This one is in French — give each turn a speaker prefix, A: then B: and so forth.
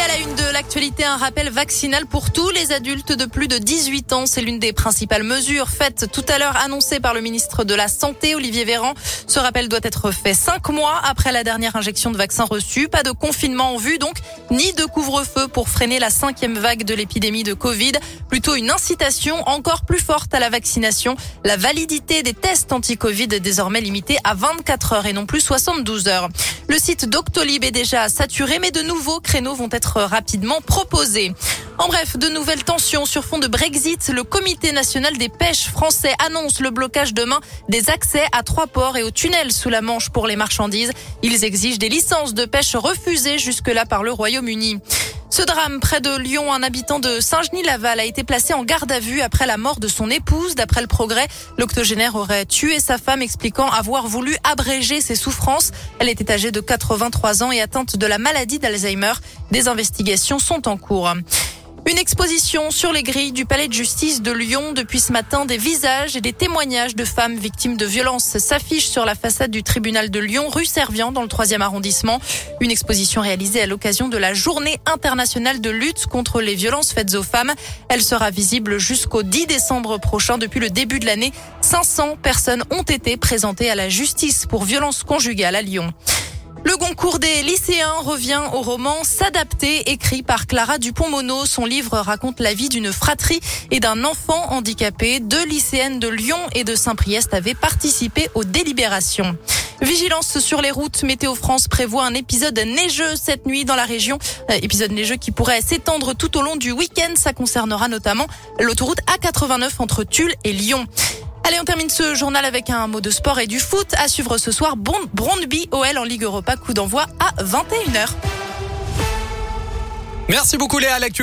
A: Et à la une de l'actualité, un rappel vaccinal pour tous les adultes de plus de 18 ans. C'est l'une des principales mesures faites tout à l'heure annoncée par le ministre de la Santé, Olivier Véran. Ce rappel doit être fait cinq mois après la dernière injection de vaccin reçu. Pas de confinement en vue donc, ni de couvre-feu pour freiner la cinquième vague de l'épidémie de Covid. Plutôt une incitation encore plus forte à la vaccination. La validité des tests anti-Covid est désormais limitée à 24 heures et non plus 72 heures. Le site Doctolib est déjà saturé, mais de nouveaux créneaux vont être rapidement proposés. En bref, de nouvelles tensions sur fond de Brexit. Le comité national des pêches français annonce le blocage demain des accès à trois ports et aux tunnels sous la Manche pour les marchandises. Ils exigent des licences de pêche refusées jusque-là par le Royaume-Uni. Ce drame près de Lyon, un habitant de Saint-Genis-Laval a été placé en garde à vue après la mort de son épouse. D'après le progrès, l'octogénaire aurait tué sa femme expliquant avoir voulu abréger ses souffrances. Elle était âgée de 83 ans et atteinte de la maladie d'Alzheimer. Des investigations sont en cours. Une exposition sur les grilles du palais de justice de Lyon. Depuis ce matin, des visages et des témoignages de femmes victimes de violences s'affichent sur la façade du tribunal de Lyon, rue Servian, dans le troisième arrondissement. Une exposition réalisée à l'occasion de la journée internationale de lutte contre les violences faites aux femmes. Elle sera visible jusqu'au 10 décembre prochain. Depuis le début de l'année, 500 personnes ont été présentées à la justice pour violences conjugales à Lyon. Le Goncourt des lycéens revient au roman S'adapter, écrit par Clara Dupont-Mono. Son livre raconte la vie d'une fratrie et d'un enfant handicapé. Deux lycéennes de Lyon et de Saint-Priest avaient participé aux délibérations. Vigilance sur les routes. Météo France prévoit un épisode neigeux cette nuit dans la région. Euh, épisode neigeux qui pourrait s'étendre tout au long du week-end. Ça concernera notamment l'autoroute A89 entre Tulle et Lyon. Allez, on termine ce journal avec un mot de sport et du foot. À suivre ce soir, Brondby OL en Ligue Europa, coup d'envoi à 21h.
B: Merci beaucoup Léa.